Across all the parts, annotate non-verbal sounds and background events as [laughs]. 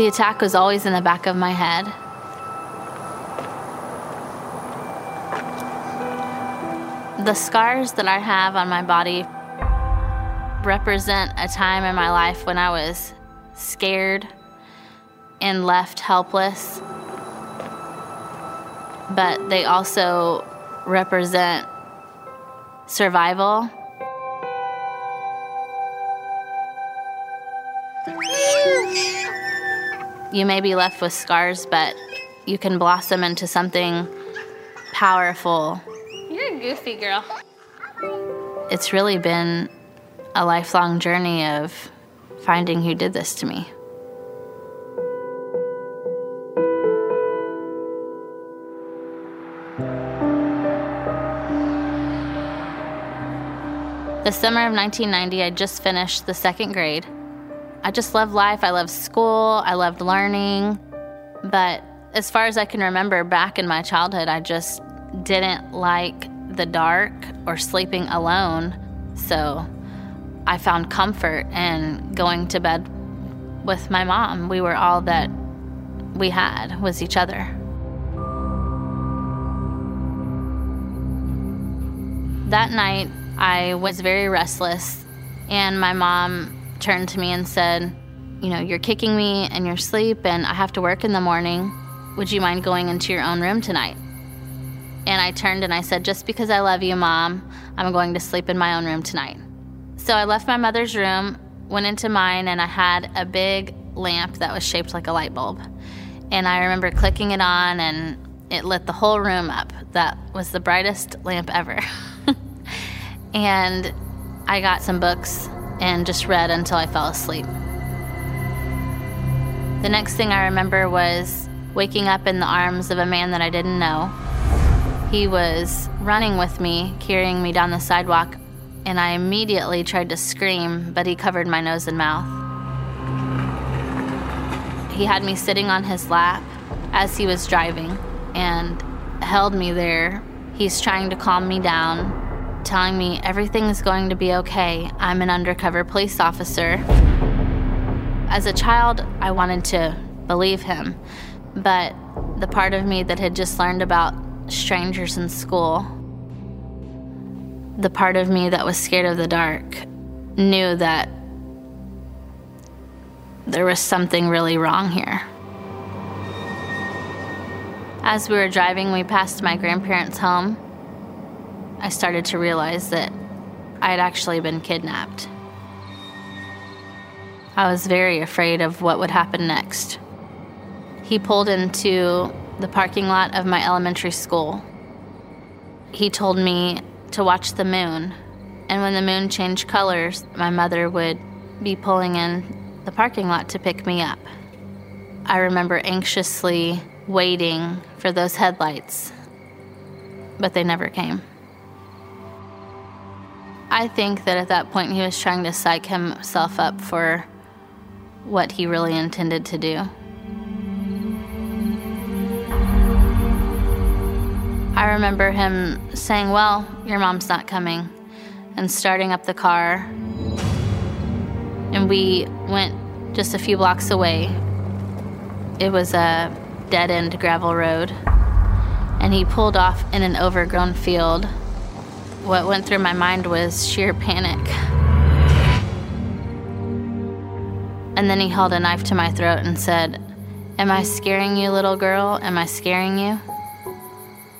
The attack was always in the back of my head. The scars that I have on my body represent a time in my life when I was scared and left helpless. But they also represent survival. You may be left with scars, but you can blossom into something powerful. You're a goofy girl. It's really been a lifelong journey of finding who did this to me. The summer of 1990, I just finished the second grade. I just loved life. I loved school. I loved learning. But as far as I can remember back in my childhood, I just didn't like the dark or sleeping alone. So I found comfort in going to bed with my mom. We were all that we had was each other. That night, I was very restless, and my mom turned to me and said, You know, you're kicking me in your sleep, and I have to work in the morning. Would you mind going into your own room tonight? And I turned and I said, Just because I love you, Mom, I'm going to sleep in my own room tonight. So I left my mother's room, went into mine, and I had a big lamp that was shaped like a light bulb. And I remember clicking it on, and it lit the whole room up. That was the brightest lamp ever. [laughs] and I got some books and just read until I fell asleep. The next thing I remember was waking up in the arms of a man that I didn't know. He was running with me, carrying me down the sidewalk, and I immediately tried to scream, but he covered my nose and mouth. He had me sitting on his lap as he was driving and held me there. He's trying to calm me down, telling me everything is going to be okay. I'm an undercover police officer. As a child, I wanted to believe him, but the part of me that had just learned about strangers in school, the part of me that was scared of the dark, knew that there was something really wrong here. As we were driving, we passed my grandparents' home. I started to realize that I had actually been kidnapped. I was very afraid of what would happen next. He pulled into the parking lot of my elementary school. he told me to watch the moon. And when the moon changed colors, my mother would be pulling in the parking lot to pick me up. I remember anxiously waiting for those headlights, but they never came. I think that at that point he was trying to psych himself up for what he really intended to do. I remember him saying, Well, your mom's not coming, and starting up the car. And we went just a few blocks away. It was a dead end gravel road. And he pulled off in an overgrown field. What went through my mind was sheer panic. And then he held a knife to my throat and said, Am I scaring you, little girl? Am I scaring you?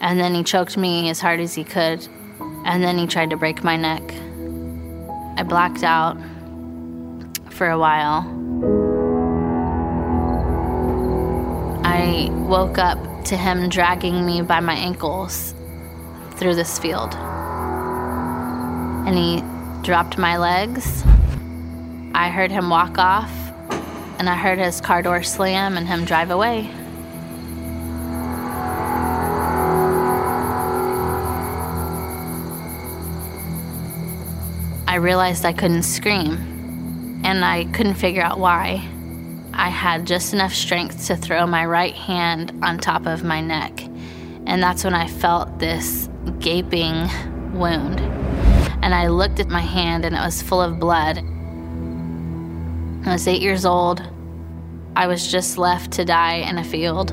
And then he choked me as hard as he could. And then he tried to break my neck. I blacked out for a while. I woke up to him dragging me by my ankles through this field. And he dropped my legs. I heard him walk off, and I heard his car door slam and him drive away. I realized I couldn't scream, and I couldn't figure out why. I had just enough strength to throw my right hand on top of my neck, and that's when I felt this gaping wound. And I looked at my hand, and it was full of blood. I was eight years old. I was just left to die in a field.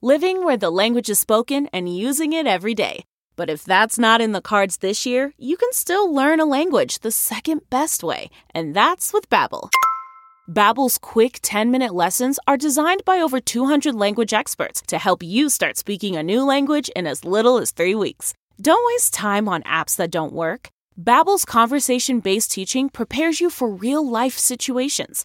living where the language is spoken and using it every day. But if that's not in the cards this year, you can still learn a language the second best way, and that's with Babbel. Babbel's quick 10-minute lessons are designed by over 200 language experts to help you start speaking a new language in as little as 3 weeks. Don't waste time on apps that don't work. Babbel's conversation-based teaching prepares you for real-life situations.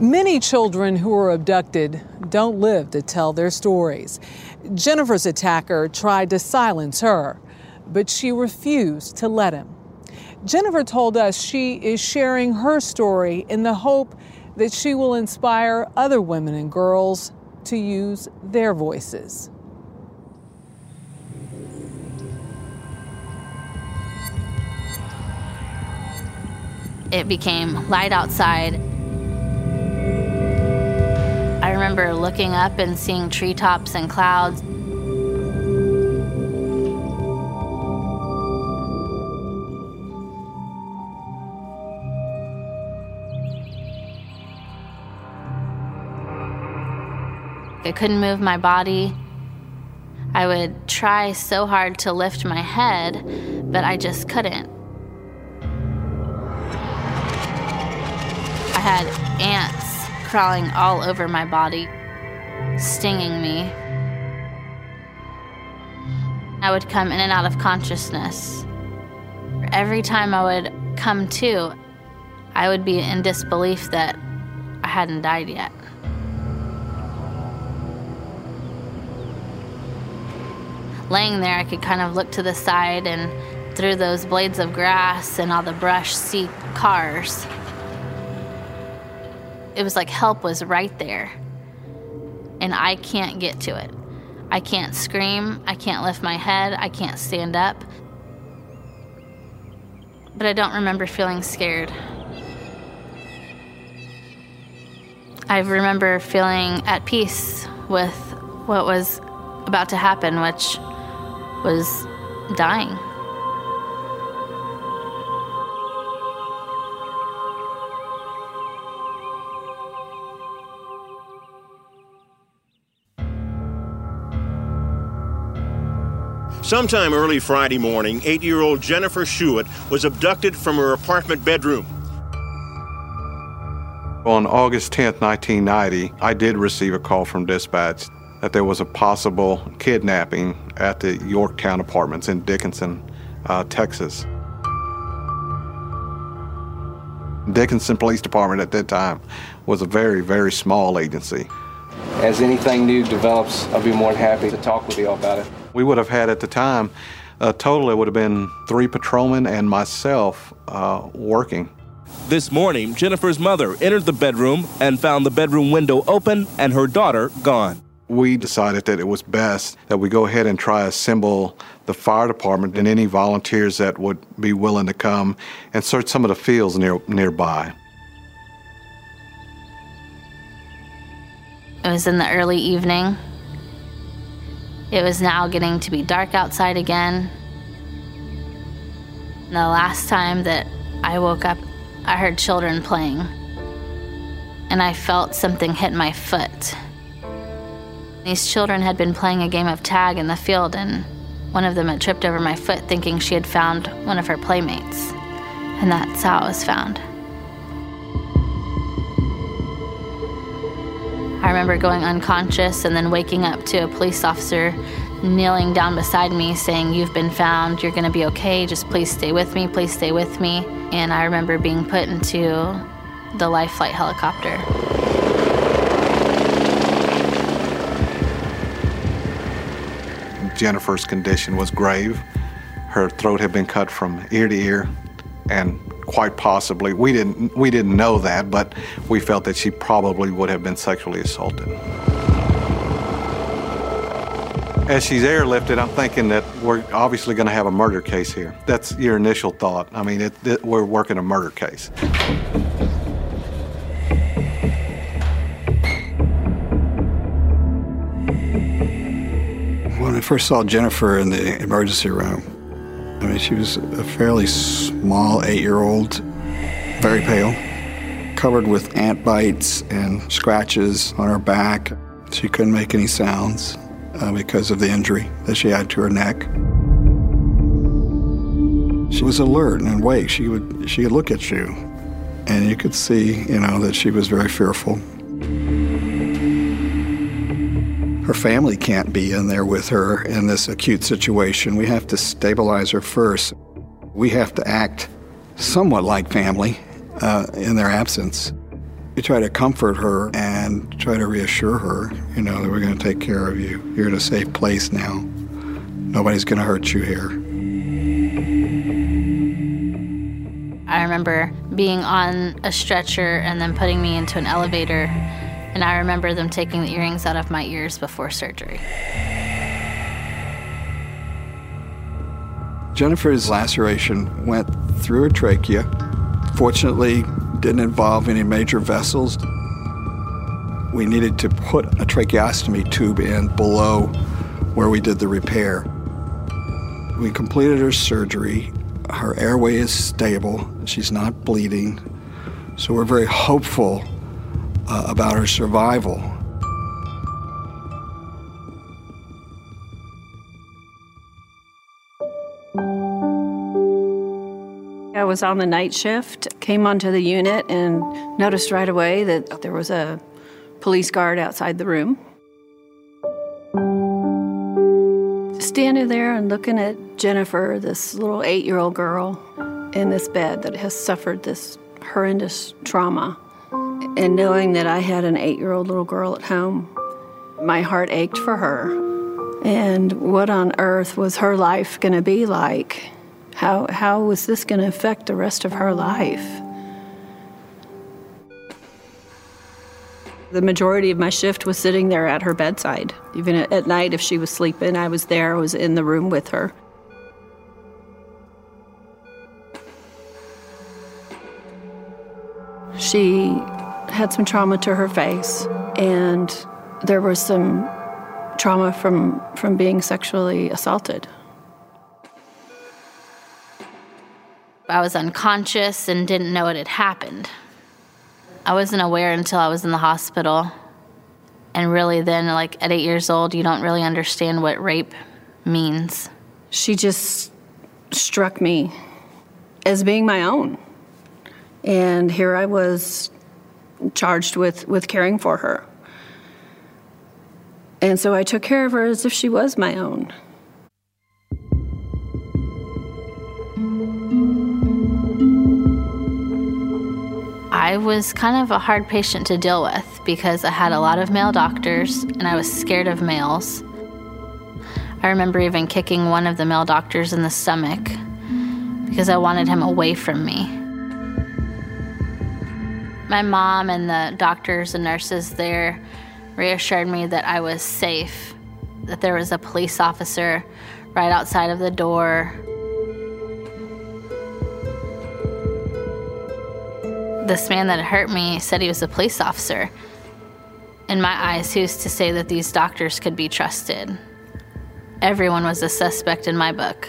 Many children who are abducted don't live to tell their stories. Jennifer's attacker tried to silence her, but she refused to let him. Jennifer told us she is sharing her story in the hope that she will inspire other women and girls to use their voices. It became light outside remember looking up and seeing treetops and clouds. I couldn't move my body. I would try so hard to lift my head, but I just couldn't. I had ants crawling all over my body, stinging me. I would come in and out of consciousness. Every time I would come to, I would be in disbelief that I hadn't died yet. Laying there, I could kind of look to the side and through those blades of grass and all the brush see cars it was like help was right there. And I can't get to it. I can't scream. I can't lift my head. I can't stand up. But I don't remember feeling scared. I remember feeling at peace with what was about to happen, which was dying. Sometime early Friday morning, eight year old Jennifer Schuett was abducted from her apartment bedroom. On August 10, 1990, I did receive a call from dispatch that there was a possible kidnapping at the Yorktown Apartments in Dickinson, uh, Texas. Dickinson Police Department at that time was a very, very small agency. As anything new develops, I'll be more than happy to talk with you all about it. We would have had at the time, uh, total, it would have been three patrolmen and myself uh, working. This morning, Jennifer's mother entered the bedroom and found the bedroom window open and her daughter gone. We decided that it was best that we go ahead and try to assemble the fire department and any volunteers that would be willing to come and search some of the fields near, nearby. It was in the early evening. It was now getting to be dark outside again. And the last time that I woke up, I heard children playing. And I felt something hit my foot. These children had been playing a game of tag in the field, and one of them had tripped over my foot thinking she had found one of her playmates. And that's how I was found. I remember going unconscious and then waking up to a police officer kneeling down beside me saying, You've been found, you're gonna be okay, just please stay with me, please stay with me. And I remember being put into the life flight helicopter. Jennifer's condition was grave. Her throat had been cut from ear to ear, and quite possibly we didn't we didn't know that, but we felt that she probably would have been sexually assaulted. As she's airlifted, I'm thinking that we're obviously going to have a murder case here. That's your initial thought. I mean, it, it, we're working a murder case. When I first saw Jennifer in the emergency room, I mean, she was a fairly small eight year old, very pale, covered with ant bites and scratches on her back. She couldn't make any sounds uh, because of the injury that she had to her neck. She was alert and awake. She would she would look at you, and you could see, you know, that she was very fearful. Her family can't be in there with her in this acute situation. We have to stabilize her first. We have to act somewhat like family uh, in their absence. We try to comfort her and try to reassure her, you know, that we're going to take care of you. You're in a safe place now. Nobody's going to hurt you here. I remember being on a stretcher and then putting me into an elevator and I remember them taking the earrings out of my ears before surgery. Jennifer's laceration went through her trachea. Fortunately, didn't involve any major vessels. We needed to put a tracheostomy tube in below where we did the repair. We completed her surgery. Her airway is stable. She's not bleeding. So we're very hopeful uh, about her survival. I was on the night shift, came onto the unit, and noticed right away that there was a police guard outside the room. Standing there and looking at Jennifer, this little eight year old girl in this bed that has suffered this horrendous trauma and knowing that I had an eight year old little girl at home, my heart ached for her. And what on earth was her life going to be like? How, how was this going to affect the rest of her life? The majority of my shift was sitting there at her bedside. Even at night, if she was sleeping, I was there, I was in the room with her. She had some trauma to her face, and there was some trauma from, from being sexually assaulted. I was unconscious and didn't know what had happened. I wasn't aware until I was in the hospital. And really, then, like at eight years old, you don't really understand what rape means. She just struck me as being my own. And here I was charged with, with caring for her. And so I took care of her as if she was my own. I was kind of a hard patient to deal with because I had a lot of male doctors and I was scared of males. I remember even kicking one of the male doctors in the stomach because I wanted him away from me. My mom and the doctors and nurses there reassured me that I was safe, that there was a police officer right outside of the door this man that hurt me said he was a police officer. In my eyes, who's to say that these doctors could be trusted? Everyone was a suspect in my book.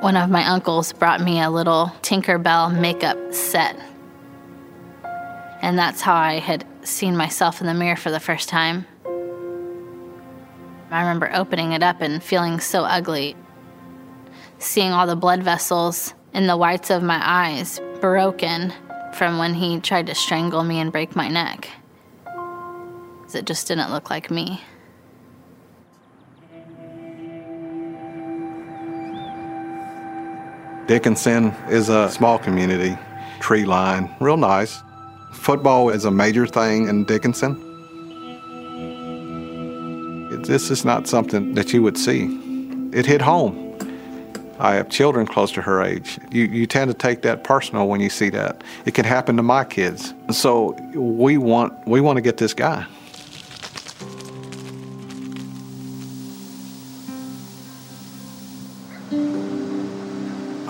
One of my uncles brought me a little Tinkerbell makeup set. And that's how I had seen myself in the mirror for the first time. I remember opening it up and feeling so ugly. Seeing all the blood vessels in the whites of my eyes broken from when he tried to strangle me and break my neck. It just didn't look like me. Dickinson is a small community, tree line, real nice. Football is a major thing in Dickinson. This is not something that you would see. It hit home. I have children close to her age. You, you tend to take that personal when you see that. It can happen to my kids. So we want, we want to get this guy.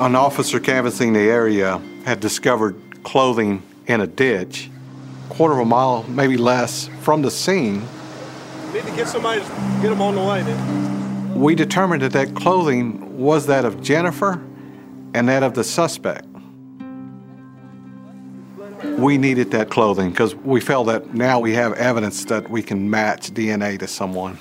An officer canvassing the area had discovered clothing in a ditch, quarter of a mile, maybe less, from the scene. Need to get somebody to get them on the way then. We determined that that clothing was that of Jennifer and that of the suspect. We needed that clothing because we felt that now we have evidence that we can match DNA to someone.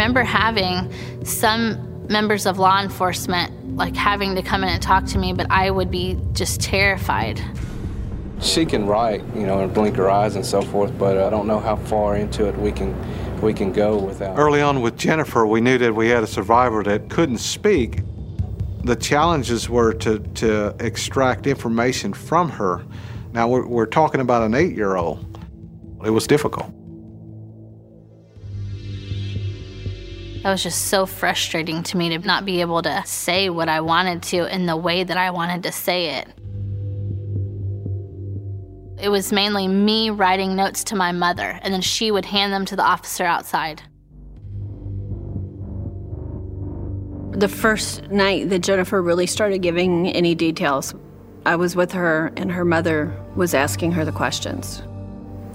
Remember having some members of law enforcement like having to come in and talk to me, but I would be just terrified. She can write, you know, and blink her eyes and so forth, but uh, I don't know how far into it we can we can go without. Early on with Jennifer, we knew that we had a survivor that couldn't speak. The challenges were to, to extract information from her. Now, we're, we're talking about an eight year old. It was difficult. That was just so frustrating to me to not be able to say what I wanted to in the way that I wanted to say it. It was mainly me writing notes to my mother, and then she would hand them to the officer outside. The first night that Jennifer really started giving any details, I was with her, and her mother was asking her the questions.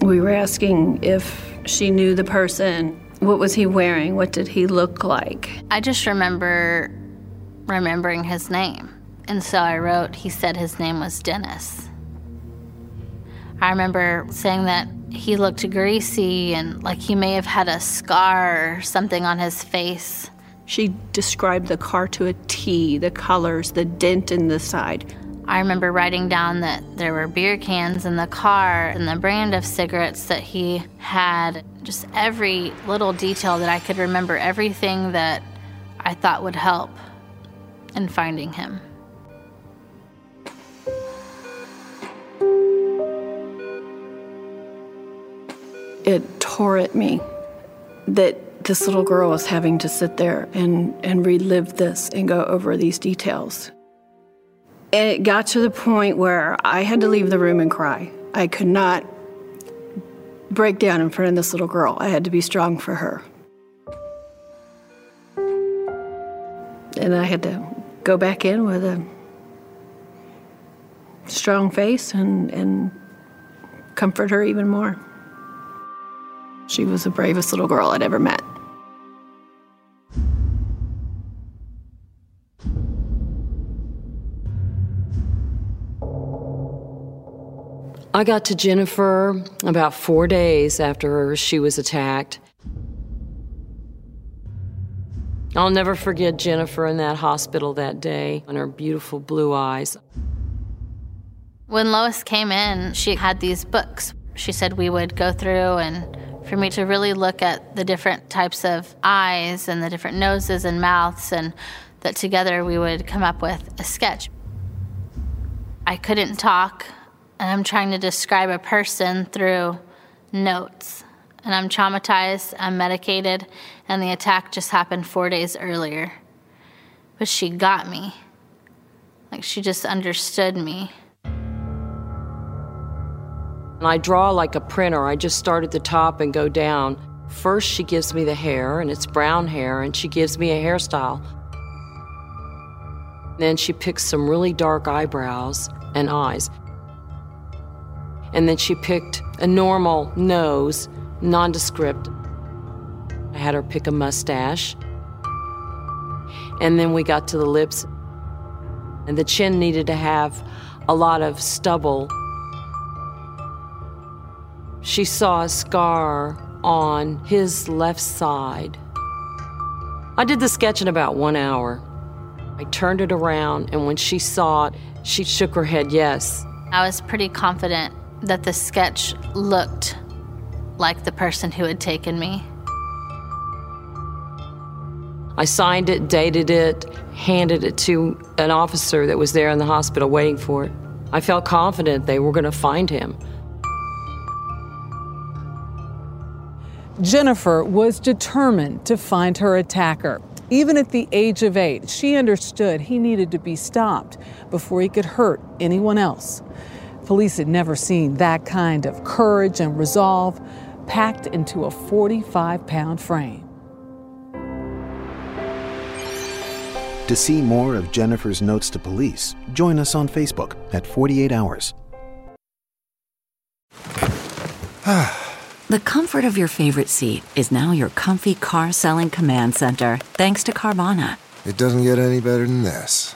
We were asking if she knew the person, what was he wearing, what did he look like. I just remember remembering his name. And so I wrote, he said his name was Dennis. I remember saying that he looked greasy and like he may have had a scar or something on his face. She described the car to a T, the colors, the dent in the side. I remember writing down that there were beer cans in the car and the brand of cigarettes that he had. Just every little detail that I could remember, everything that I thought would help in finding him. It tore at me that this little girl was having to sit there and, and relive this and go over these details. And it got to the point where I had to leave the room and cry. I could not break down in front of this little girl. I had to be strong for her. And I had to go back in with a strong face and, and comfort her even more. She was the bravest little girl I'd ever met. I got to Jennifer about four days after she was attacked. I'll never forget Jennifer in that hospital that day and her beautiful blue eyes. When Lois came in, she had these books. She said we would go through and for me to really look at the different types of eyes and the different noses and mouths, and that together we would come up with a sketch. I couldn't talk, and I'm trying to describe a person through notes. And I'm traumatized, I'm medicated, and the attack just happened four days earlier. But she got me. Like she just understood me. And I draw like a printer. I just start at the top and go down. First, she gives me the hair, and it's brown hair, and she gives me a hairstyle. Then she picks some really dark eyebrows and eyes. And then she picked a normal nose, nondescript. I had her pick a mustache. And then we got to the lips. And the chin needed to have a lot of stubble. She saw a scar on his left side. I did the sketch in about one hour. I turned it around, and when she saw it, she shook her head yes. I was pretty confident that the sketch looked like the person who had taken me. I signed it, dated it, handed it to an officer that was there in the hospital waiting for it. I felt confident they were going to find him. Jennifer was determined to find her attacker. Even at the age of eight, she understood he needed to be stopped before he could hurt anyone else. Police had never seen that kind of courage and resolve packed into a 45 pound frame. To see more of Jennifer's notes to police, join us on Facebook at 48 Hours. [sighs] The comfort of your favorite seat is now your comfy car selling command center, thanks to Carvana. It doesn't get any better than this.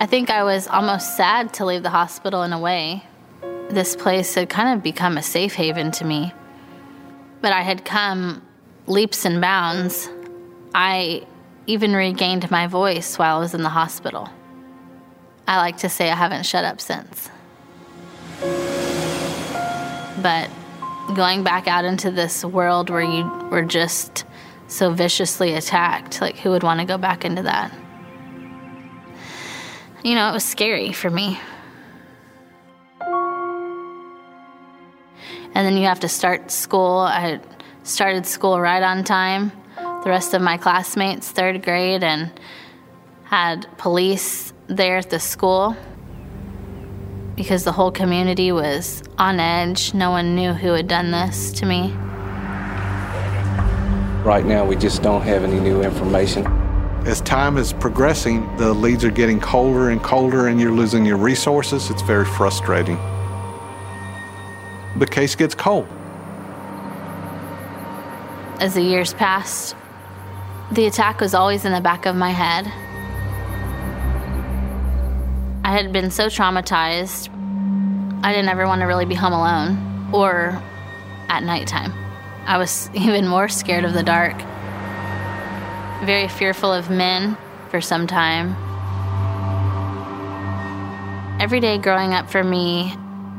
I think I was almost sad to leave the hospital in a way. This place had kind of become a safe haven to me. But I had come leaps and bounds. I even regained my voice while I was in the hospital. I like to say I haven't shut up since. But going back out into this world where you were just so viciously attacked, like who would want to go back into that? You know, it was scary for me. And then you have to start school. I started school right on time. The rest of my classmates, third grade, and had police there at the school because the whole community was on edge. No one knew who had done this to me. Right now, we just don't have any new information. As time is progressing, the leads are getting colder and colder, and you're losing your resources. It's very frustrating. The case gets cold. As the years passed, the attack was always in the back of my head. I had been so traumatized, I didn't ever want to really be home alone or at nighttime. I was [laughs] even more scared of the dark very fearful of men for some time. Every day growing up for me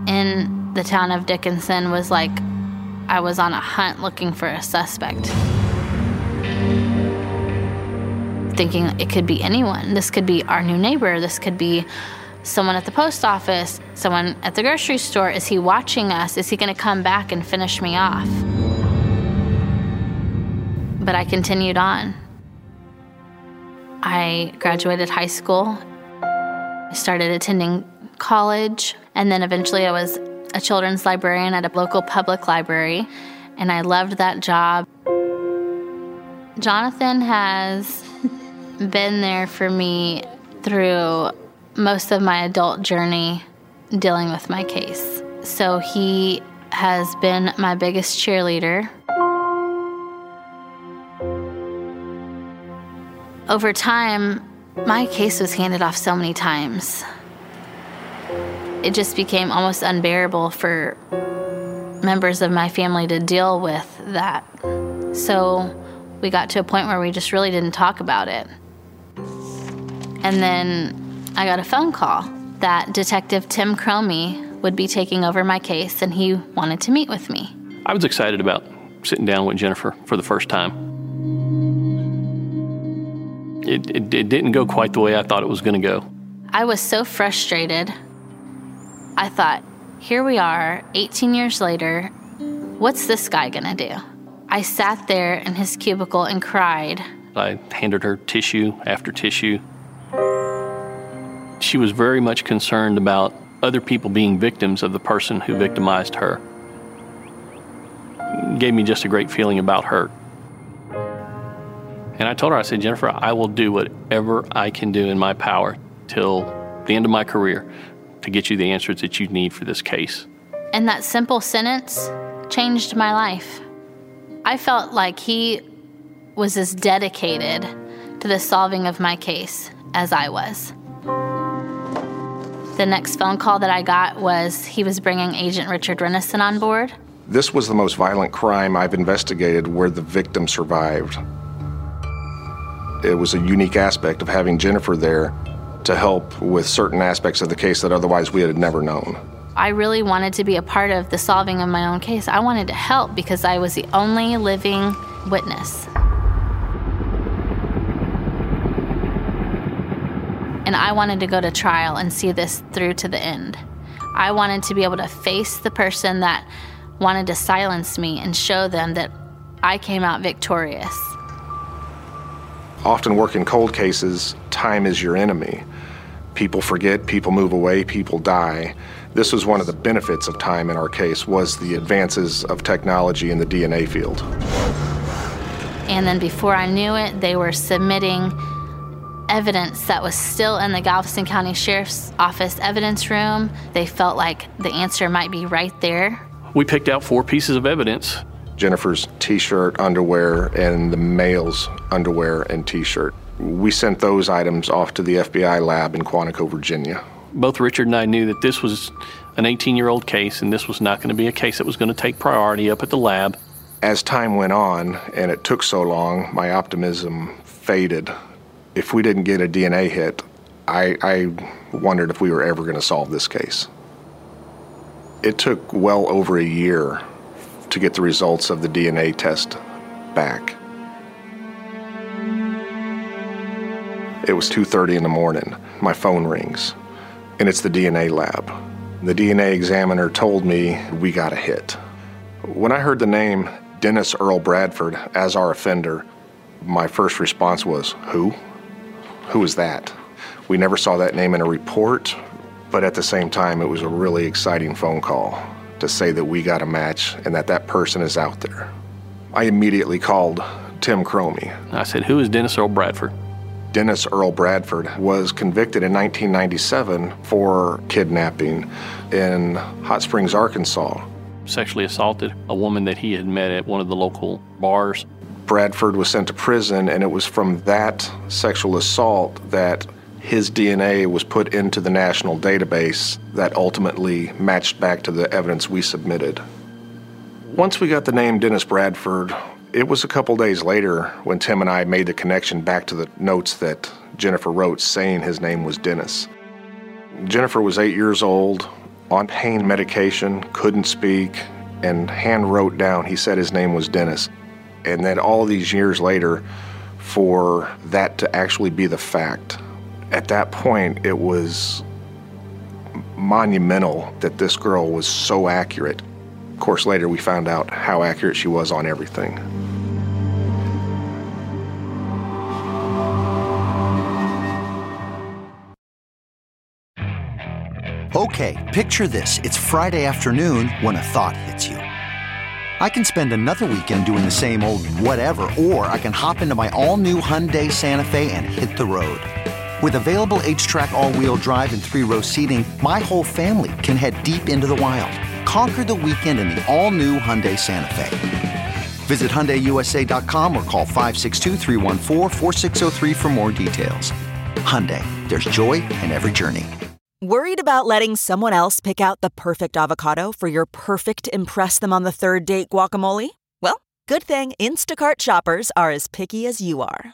in the town of Dickinson was like I was on a hunt looking for a suspect. Thinking it could be anyone. This could be our new neighbor. This could be someone at the post office, someone at the grocery store. Is he watching us? Is he going to come back and finish me off? But I continued on. I graduated high school. I started attending college, and then eventually I was a children's librarian at a local public library, and I loved that job. Jonathan has [laughs] been there for me through most of my adult journey dealing with my case. So he has been my biggest cheerleader. Over time, my case was handed off so many times. It just became almost unbearable for members of my family to deal with that. So we got to a point where we just really didn't talk about it. And then I got a phone call that Detective Tim Cromie would be taking over my case and he wanted to meet with me. I was excited about sitting down with Jennifer for the first time it, it, it didn't go quite the way I thought it was going to go. I was so frustrated. I thought, here we are, 18 years later. What's this guy going to do? I sat there in his cubicle and cried. I handed her tissue after tissue. She was very much concerned about other people being victims of the person who victimized her. It gave me just a great feeling about her. And I told her, I said, Jennifer, I will do whatever I can do in my power till the end of my career to get you the answers that you need for this case. And that simple sentence changed my life. I felt like he was as dedicated to the solving of my case as I was. The next phone call that I got was he was bringing Agent Richard Rennison on board. This was the most violent crime I've investigated where the victim survived. It was a unique aspect of having Jennifer there to help with certain aspects of the case that otherwise we had never known. I really wanted to be a part of the solving of my own case. I wanted to help because I was the only living witness. And I wanted to go to trial and see this through to the end. I wanted to be able to face the person that wanted to silence me and show them that I came out victorious. Often work in cold cases, time is your enemy. People forget, people move away, people die. This was one of the benefits of time in our case was the advances of technology in the DNA field. And then before I knew it, they were submitting evidence that was still in the Galveston County Sheriff's Office evidence room. They felt like the answer might be right there. We picked out four pieces of evidence Jennifer's t shirt, underwear, and the male's underwear and t shirt. We sent those items off to the FBI lab in Quantico, Virginia. Both Richard and I knew that this was an 18 year old case and this was not going to be a case that was going to take priority up at the lab. As time went on and it took so long, my optimism faded. If we didn't get a DNA hit, I, I wondered if we were ever going to solve this case. It took well over a year to get the results of the DNA test back. It was 2:30 in the morning. My phone rings, and it's the DNA lab. The DNA examiner told me we got a hit. When I heard the name Dennis Earl Bradford as our offender, my first response was, "Who? Who is that?" We never saw that name in a report, but at the same time it was a really exciting phone call to say that we got a match and that that person is out there. I immediately called Tim Cromie. I said, Who is Dennis Earl Bradford? Dennis Earl Bradford was convicted in 1997 for kidnapping in Hot Springs, Arkansas. Sexually assaulted a woman that he had met at one of the local bars. Bradford was sent to prison, and it was from that sexual assault that his DNA was put into the national database that ultimately matched back to the evidence we submitted. Once we got the name Dennis Bradford, it was a couple days later when Tim and I made the connection back to the notes that Jennifer wrote saying his name was Dennis. Jennifer was eight years old, on pain medication, couldn't speak, and hand wrote down he said his name was Dennis. And then all these years later, for that to actually be the fact at that point, it was monumental that this girl was so accurate. Of course, later we found out how accurate she was on everything. Okay, picture this. It's Friday afternoon when a thought hits you. I can spend another weekend doing the same old whatever, or I can hop into my all new Hyundai Santa Fe and hit the road. With available H-Track all-wheel drive and three-row seating, my whole family can head deep into the wild. Conquer the weekend in the all-new Hyundai Santa Fe. Visit HyundaiUSA.com or call 562 for more details. Hyundai, there's joy in every journey. Worried about letting someone else pick out the perfect avocado for your perfect Impress Them on the Third Date guacamole? Well, good thing Instacart shoppers are as picky as you are.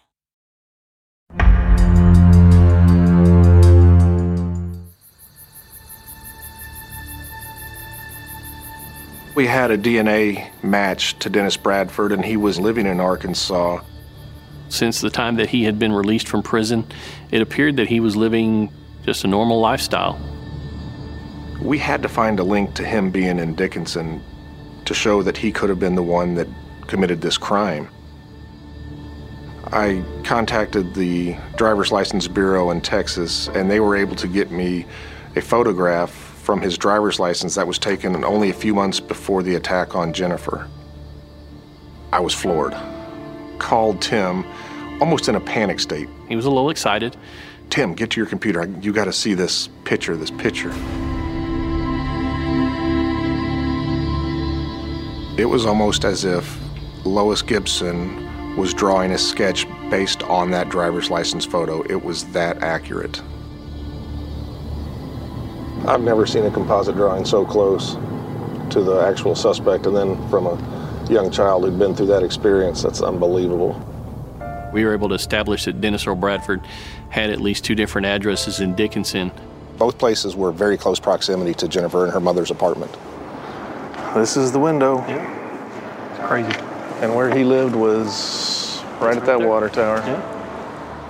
We had a DNA match to Dennis Bradford, and he was living in Arkansas. Since the time that he had been released from prison, it appeared that he was living just a normal lifestyle. We had to find a link to him being in Dickinson to show that he could have been the one that committed this crime. I contacted the Driver's License Bureau in Texas, and they were able to get me a photograph from his driver's license that was taken only a few months before the attack on Jennifer. I was floored. Called Tim, almost in a panic state. He was a little excited. Tim, get to your computer. You got to see this picture, this picture. It was almost as if Lois Gibson was drawing a sketch based on that driver's license photo. It was that accurate. I've never seen a composite drawing so close to the actual suspect, and then from a young child who'd been through that experience, that's unbelievable. We were able to establish that Dennis Earl Bradford had at least two different addresses in Dickinson. Both places were very close proximity to Jennifer and her mother's apartment. This is the window. Yeah. It's crazy. And where he lived was right at that water tower. Yeah.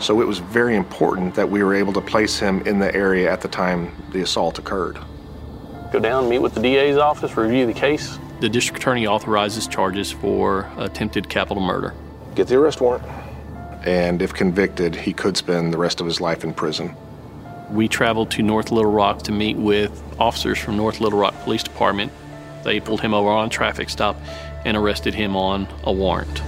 So it was very important that we were able to place him in the area at the time the assault occurred. Go down, meet with the DA's office, review the case. The district attorney authorizes charges for attempted capital murder. Get the arrest warrant. And if convicted, he could spend the rest of his life in prison. We traveled to North Little Rock to meet with officers from North Little Rock Police Department. They pulled him over on a traffic stop and arrested him on a warrant.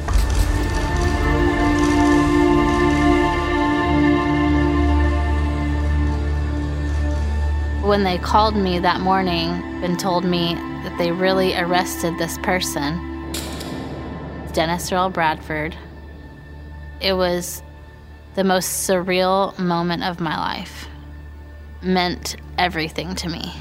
When they called me that morning and told me that they really arrested this person, Dennis Earl Bradford, it was the most surreal moment of my life. Meant everything to me. It's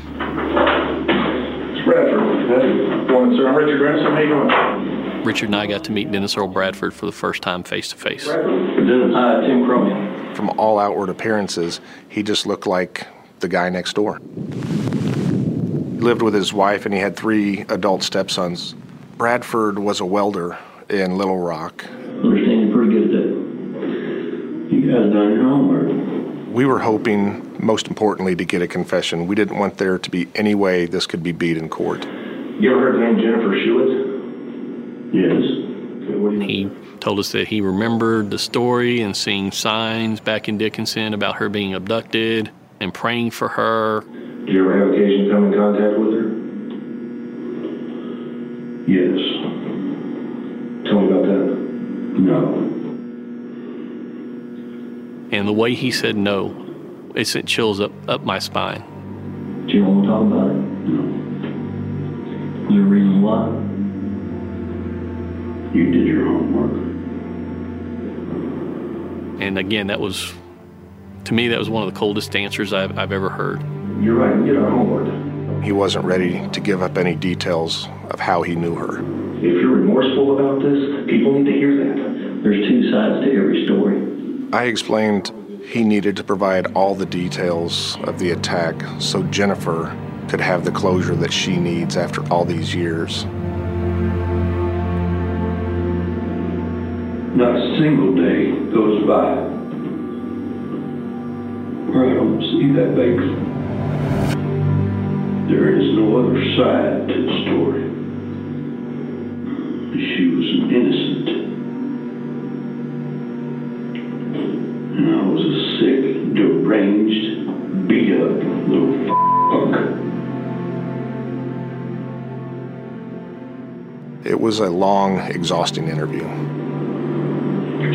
Bradford. Hey, morning, sir. I'm Richard Grandson. How you doing? Richard and I got to meet Dennis Earl Bradford for the first time face to face. Hi, Tim Cromie. From all outward appearances, he just looked like the guy next door. He lived with his wife and he had three adult stepsons. Bradford was a welder in Little Rock. Understand you're pretty good that. You guys done your homework. We were hoping, most importantly, to get a confession. We didn't want there to be any way this could be beat in court. You ever heard the name Jennifer Schuett? Yes. He told us that he remembered the story and seeing signs back in Dickinson about her being abducted and praying for her. Did you ever have occasion to come in contact with her? Yes. Tell me about that. No. And the way he said no, it sent chills up, up my spine. Do you want to talk about it? No. Is there a reason why? You did your homework. And again, that was, to me, that was one of the coldest answers I've, I've ever heard. You're right, we did our homework. He wasn't ready to give up any details of how he knew her. If you're remorseful about this, people need to hear that. There's two sides to every story. I explained he needed to provide all the details of the attack so Jennifer could have the closure that she needs after all these years. Not a single day goes by where I don't see that baby. There is no other side to the story. She was an innocent. And I was a sick, deranged, beat up little punk. It was a long, exhausting interview.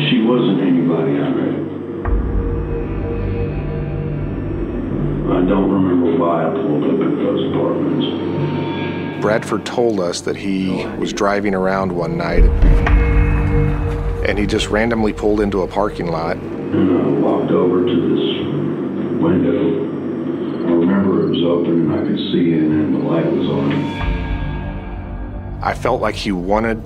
She wasn't anybody I don't remember why I pulled up at those apartments. Bradford told us that he was driving around one night and he just randomly pulled into a parking lot. And I walked over to this window. I remember it was open and I could see in and the light was on. I felt like he wanted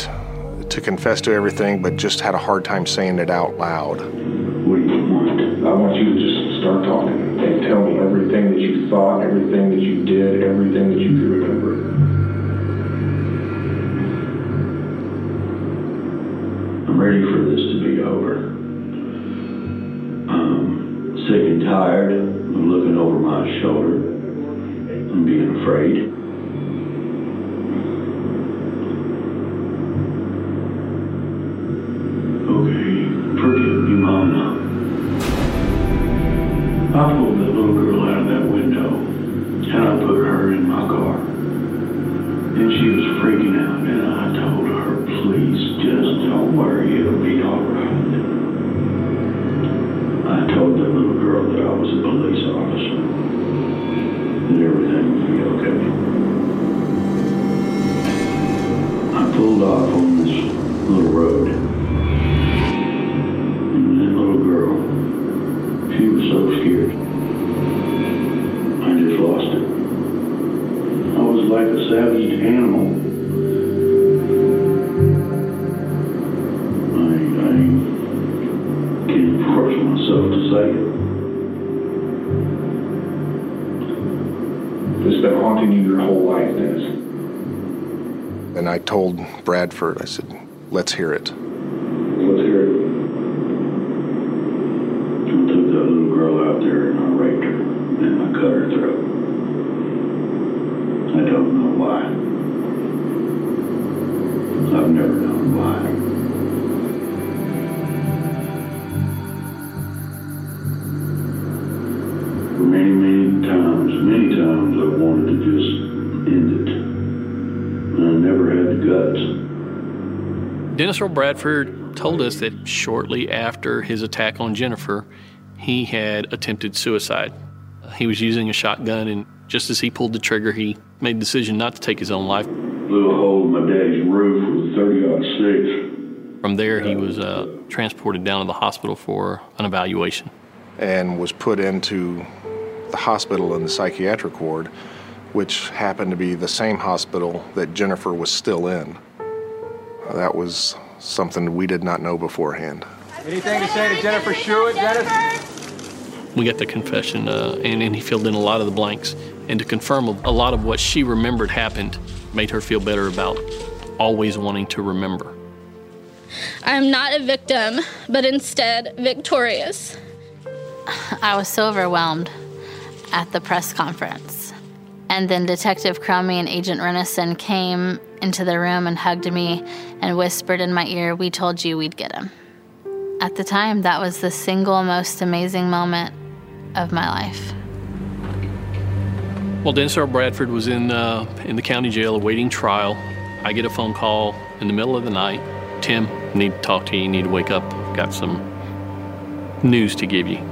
to confess to everything, but just had a hard time saying it out loud. What do you want? I want you to just start talking and tell me everything that you everything that you did, everything that you could remember. I'm ready for this to be over. I'm sick and tired of looking over my shoulder and being afraid. Okay, forgive me, Mama. I pulled that little girl out of that window and I put her in my car. And she was freaking out and I told her, please just don't worry, it'll be alright. I told that little girl that I was a police officer. And everything would be okay. I like told Bradford, I said, let's hear it. Let's hear it. I took that little girl out there and I raped her and I cut her throat. I don't know why. I've never known why. Guts. Dennis Earl Bradford told us that shortly after his attack on Jennifer, he had attempted suicide. He was using a shotgun, and just as he pulled the trigger, he made the decision not to take his own life. Blew a hole in my dad's roof with a 30 six. From there, he was uh, transported down to the hospital for an evaluation. and was put into the hospital in the psychiatric ward, which happened to be the same hospital that Jennifer was still in. That was something we did not know beforehand. Anything to say to Jennifer Schuett, Dennis? We got the confession, uh, and, and he filled in a lot of the blanks. And to confirm a lot of what she remembered happened made her feel better about always wanting to remember. I'm not a victim, but instead victorious. I was so overwhelmed at the press conference. And then Detective Cromie and Agent Rennison came into the room and hugged me and whispered in my ear, We told you we'd get him. At the time, that was the single most amazing moment of my life. While Dennis Earl Bradford was in, uh, in the county jail awaiting trial, I get a phone call in the middle of the night. Tim, need to talk to. You need to wake up. Got some news to give you.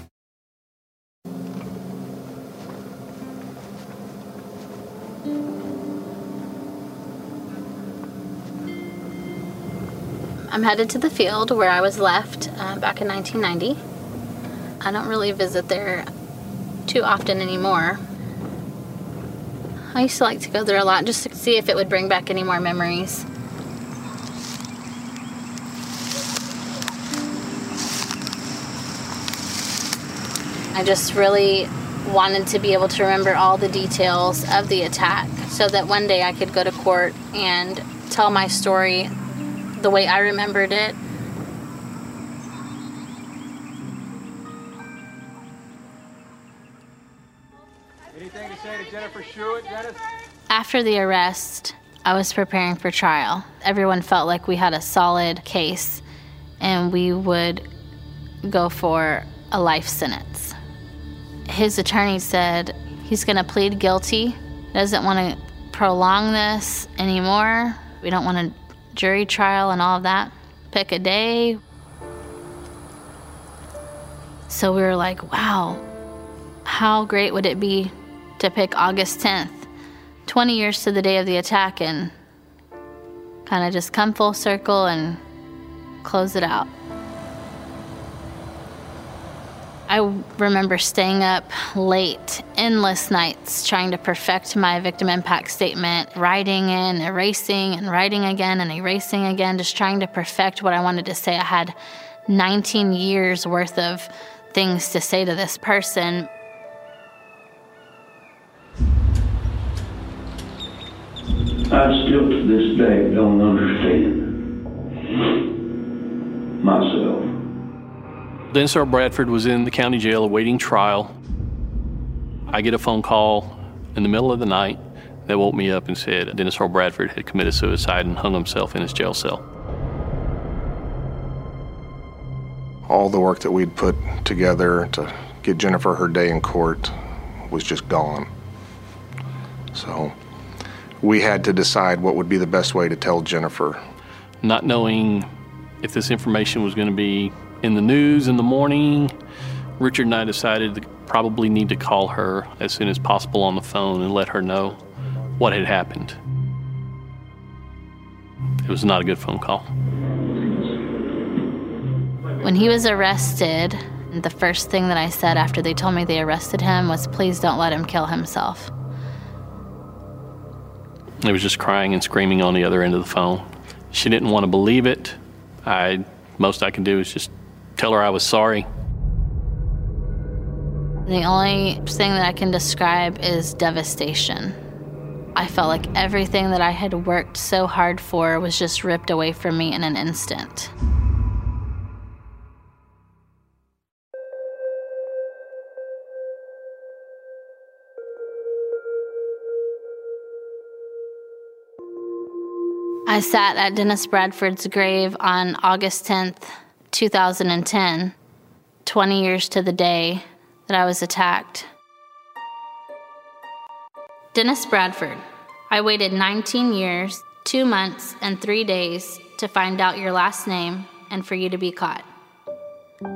I'm headed to the field where I was left uh, back in 1990. I don't really visit there too often anymore. I used to like to go there a lot just to see if it would bring back any more memories. I just really wanted to be able to remember all the details of the attack so that one day I could go to court and tell my story the way I remembered it. Anything to say to Jennifer Dennis? After the arrest, I was preparing for trial. Everyone felt like we had a solid case and we would go for a life sentence. His attorney said he's going to plead guilty, doesn't want to prolong this anymore. We don't want a jury trial and all of that. Pick a day. So we were like, wow, how great would it be to pick August 10th, 20 years to the day of the attack, and kind of just come full circle and close it out. I remember staying up late, endless nights, trying to perfect my victim impact statement, writing and erasing and writing again and erasing again, just trying to perfect what I wanted to say. I had 19 years worth of things to say to this person. I still to this day don't understand Dennis Earl Bradford was in the county jail awaiting trial. I get a phone call in the middle of the night that woke me up and said Dennis Earl Bradford had committed suicide and hung himself in his jail cell. All the work that we'd put together to get Jennifer her day in court was just gone. So we had to decide what would be the best way to tell Jennifer. Not knowing if this information was going to be in the news in the morning, Richard and I decided to probably need to call her as soon as possible on the phone and let her know what had happened. It was not a good phone call. When he was arrested, the first thing that I said after they told me they arrested him was, please don't let him kill himself. He was just crying and screaming on the other end of the phone. She didn't want to believe it. I most I can do is just tell her I was sorry. The only thing that I can describe is devastation. I felt like everything that I had worked so hard for was just ripped away from me in an instant. I sat at Dennis Bradford's grave on August 10th, 2010, 20 years to the day that I was attacked. Dennis Bradford, I waited 19 years, 2 months, and 3 days to find out your last name and for you to be caught.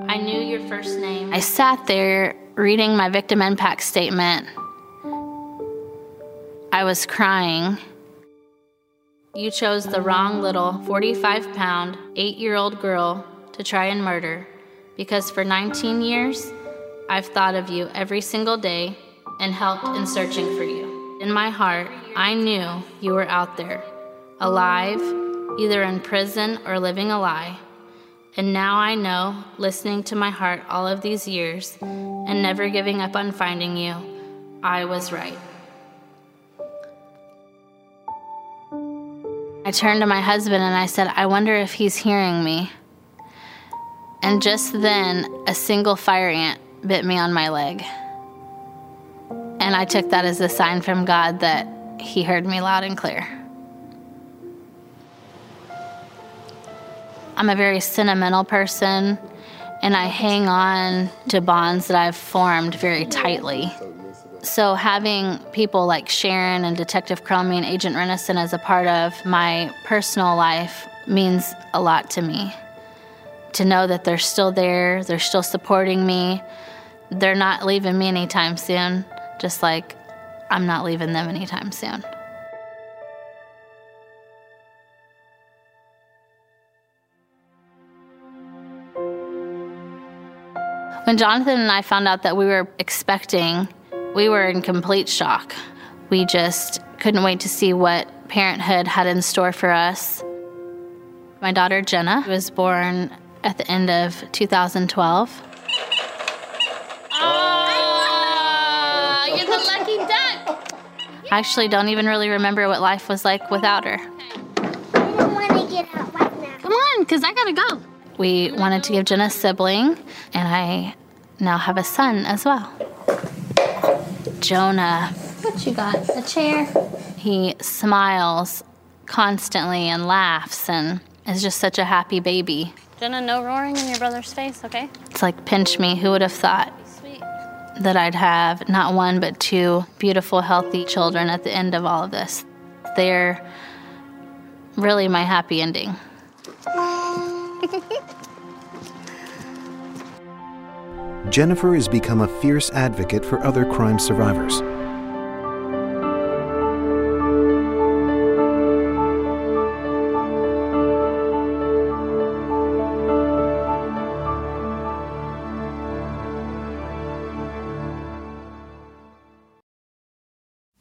I knew your first name. I sat there reading my victim impact statement. I was crying. You chose the wrong little 45 pound, 8 year old girl to try and murder because for 19 years, I've thought of you every single day and helped in searching for you. In my heart, I knew you were out there, alive, either in prison or living a lie. And now I know, listening to my heart all of these years and never giving up on finding you, I was right. I turned to my husband and I said, I wonder if he's hearing me. And just then, a single fire ant bit me on my leg. And I took that as a sign from God that He heard me loud and clear. I'm a very sentimental person, and I hang on to bonds that I've formed very tightly. So having people like Sharon and Detective Cromie and Agent Rennison as a part of my personal life means a lot to me. To know that they're still there, they're still supporting me, they're not leaving me anytime soon, just like I'm not leaving them anytime soon. When Jonathan and I found out that we were expecting we were in complete shock. We just couldn't wait to see what parenthood had in store for us. My daughter Jenna was born at the end of 2012. Oh, you're the lucky duck. I actually don't even really remember what life was like without her. Come on, because I gotta go. We wanted to give Jenna a sibling, and I now have a son as well. Jonah. What you got? A chair? He smiles constantly and laughs and is just such a happy baby. Jenna, no roaring in your brother's face, okay? It's like pinch me. Who would have thought that I'd have not one but two beautiful, healthy children at the end of all of this? They're really my happy ending. [laughs] Jennifer has become a fierce advocate for other crime survivors.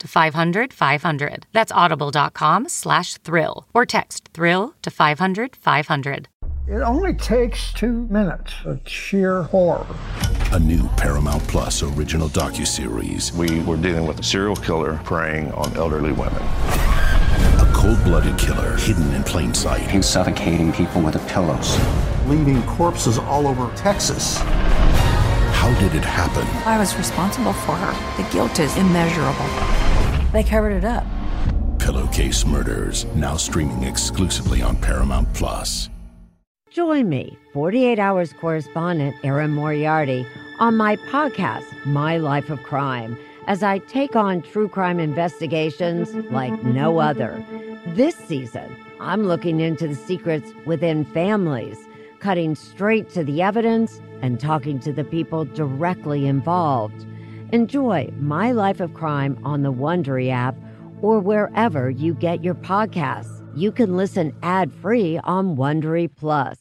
to 500 500. That's audible.com slash thrill or text thrill to 500 500. It only takes two minutes of sheer horror. A new Paramount Plus original docuseries. We were dealing with a serial killer preying on elderly women. A cold-blooded killer hidden in plain sight. He's suffocating people with the pillows. Leaving corpses all over Texas. How did it happen? I was responsible for her. The guilt is immeasurable. They covered it up. Pillowcase Murders, now streaming exclusively on Paramount Plus. Join me, 48 Hours correspondent Erin Moriarty, on my podcast, My Life of Crime, as I take on true crime investigations like no other. This season, I'm looking into the secrets within families, cutting straight to the evidence and talking to the people directly involved. Enjoy My Life of Crime on the Wondery app or wherever you get your podcasts. You can listen ad-free on Wondery Plus.